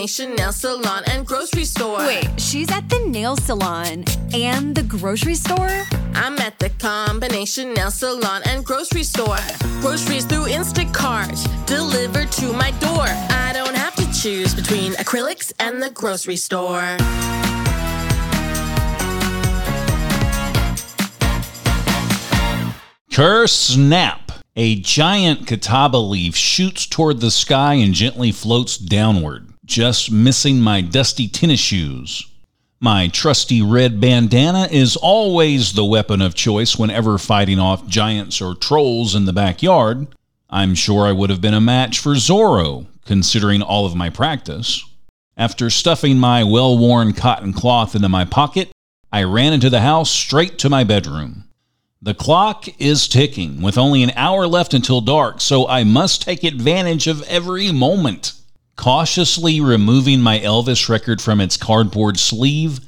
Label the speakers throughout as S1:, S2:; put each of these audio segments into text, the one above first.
S1: combination nail salon and grocery store.
S2: Wait, she's at the nail salon and the grocery store?
S1: I'm at the combination nail salon and grocery store. Groceries through Instacart, delivered to my door. I don't have to choose between acrylics and the grocery store.
S3: Curse snap! A giant catawba leaf shoots toward the sky and gently floats downward, just missing my dusty tennis shoes. My trusty red bandana is always the weapon of choice whenever fighting off giants or trolls in the backyard. I'm sure I would have been a match for Zorro, considering all of my practice. After stuffing my well worn cotton cloth into my pocket, I ran into the house straight to my bedroom. The clock is ticking, with only an hour left until dark, so I must take advantage of every moment. Cautiously removing my Elvis record from its cardboard sleeve,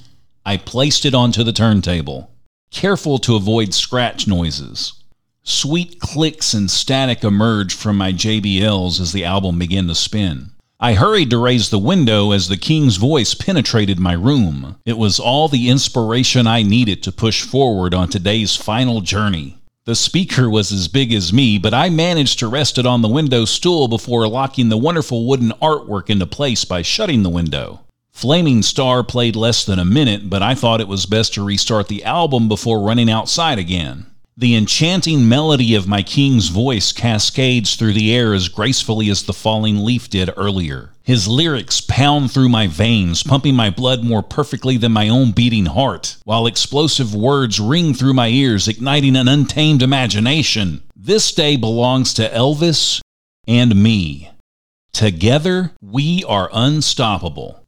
S3: I placed it onto the turntable, careful to avoid scratch noises. Sweet clicks and static emerged from my JBLs as the album began to spin. I hurried to raise the window as the king's voice penetrated my room. It was all the inspiration I needed to push forward on today's final journey. The speaker was as big as me, but I managed to rest it on the window stool before locking the wonderful wooden artwork into place by shutting the window. Flaming Star played less than a minute, but I thought it was best to restart the album before running outside again. The enchanting melody of my king's voice cascades through the air as gracefully as the falling leaf did earlier. His lyrics pound through my veins, pumping my blood more perfectly than my own beating heart, while explosive words ring through my ears, igniting an untamed imagination. This day belongs to Elvis and me. Together, we are unstoppable.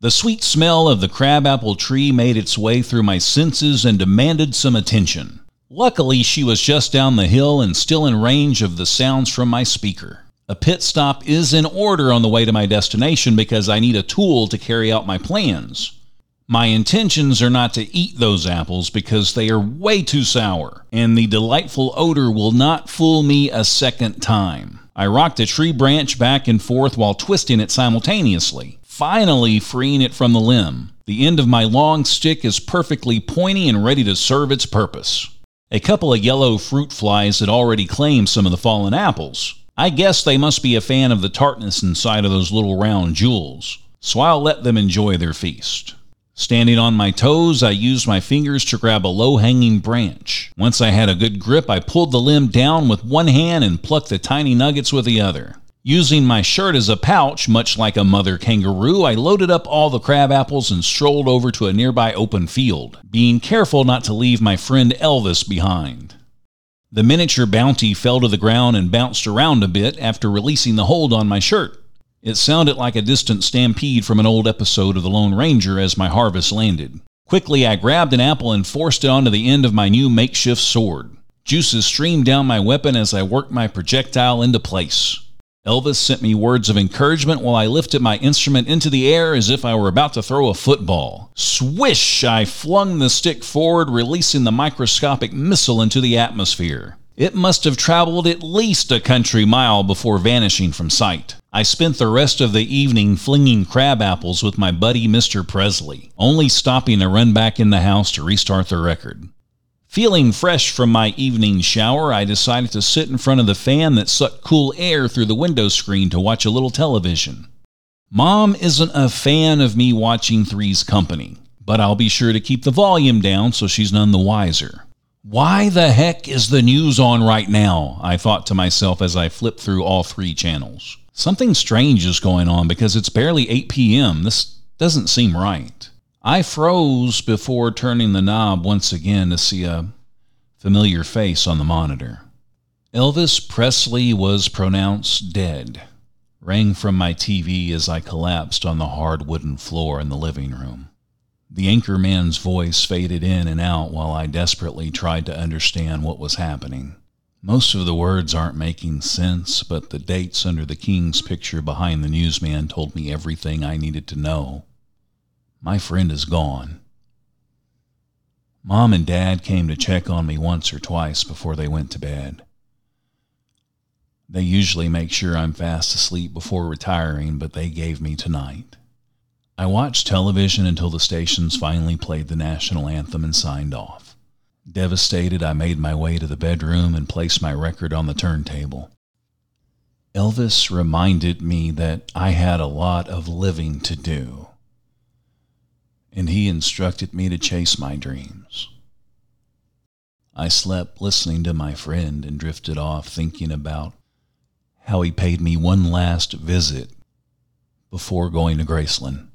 S3: The sweet smell of the crabapple tree made its way through my senses and demanded some attention. Luckily, she was just down the hill and still in range of the sounds from my speaker. A pit stop is in order on the way to my destination because I need a tool to carry out my plans. My intentions are not to eat those apples because they are way too sour, and the delightful odor will not fool me a second time. I rocked a tree branch back and forth while twisting it simultaneously, finally freeing it from the limb. The end of my long stick is perfectly pointy and ready to serve its purpose. A couple of yellow fruit flies had already claimed some of the fallen apples. I guess they must be a fan of the tartness inside of those little round jewels, so I'll let them enjoy their feast. Standing on my toes, I used my fingers to grab a low hanging branch. Once I had a good grip, I pulled the limb down with one hand and plucked the tiny nuggets with the other. Using my shirt as a pouch, much like a mother kangaroo, I loaded up all the crab apples and strolled over to a nearby open field, being careful not to leave my friend Elvis behind. The miniature bounty fell to the ground and bounced around a bit after releasing the hold on my shirt. It sounded like a distant stampede from an old episode of The Lone Ranger as my harvest landed. Quickly, I grabbed an apple and forced it onto the end of my new makeshift sword. Juices streamed down my weapon as I worked my projectile into place. Elvis sent me words of encouragement while I lifted my instrument into the air as if I were about to throw a football. Swish! I flung the stick forward, releasing the microscopic missile into the atmosphere. It must have traveled at least a country mile before vanishing from sight. I spent the rest of the evening flinging crab apples with my buddy Mr. Presley, only stopping to run back in the house to restart the record. Feeling fresh from my evening shower, I decided to sit in front of the fan that sucked cool air through the window screen to watch a little television. Mom isn't a fan of me watching Three's Company, but I'll be sure to keep the volume down so she's none the wiser. Why the heck is the news on right now? I thought to myself as I flipped through all three channels. Something strange is going on because it's barely 8 p.m. This doesn't seem right. I froze before turning the knob once again to see a familiar face on the monitor. Elvis Presley was pronounced dead. Rang from my TV as I collapsed on the hard wooden floor in the living room. The anchor man's voice faded in and out while I desperately tried to understand what was happening. Most of the words aren't making sense, but the dates under the king's picture behind the newsman told me everything I needed to know. My friend is gone. Mom and Dad came to check on me once or twice before they went to bed. They usually make sure I'm fast asleep before retiring, but they gave me tonight. I watched television until the stations finally played the national anthem and signed off. Devastated, I made my way to the bedroom and placed my record on the turntable. Elvis reminded me that I had a lot of living to do, and he instructed me to chase my dreams. I slept listening to my friend and drifted off thinking about how he paid me one last visit before going to Graceland.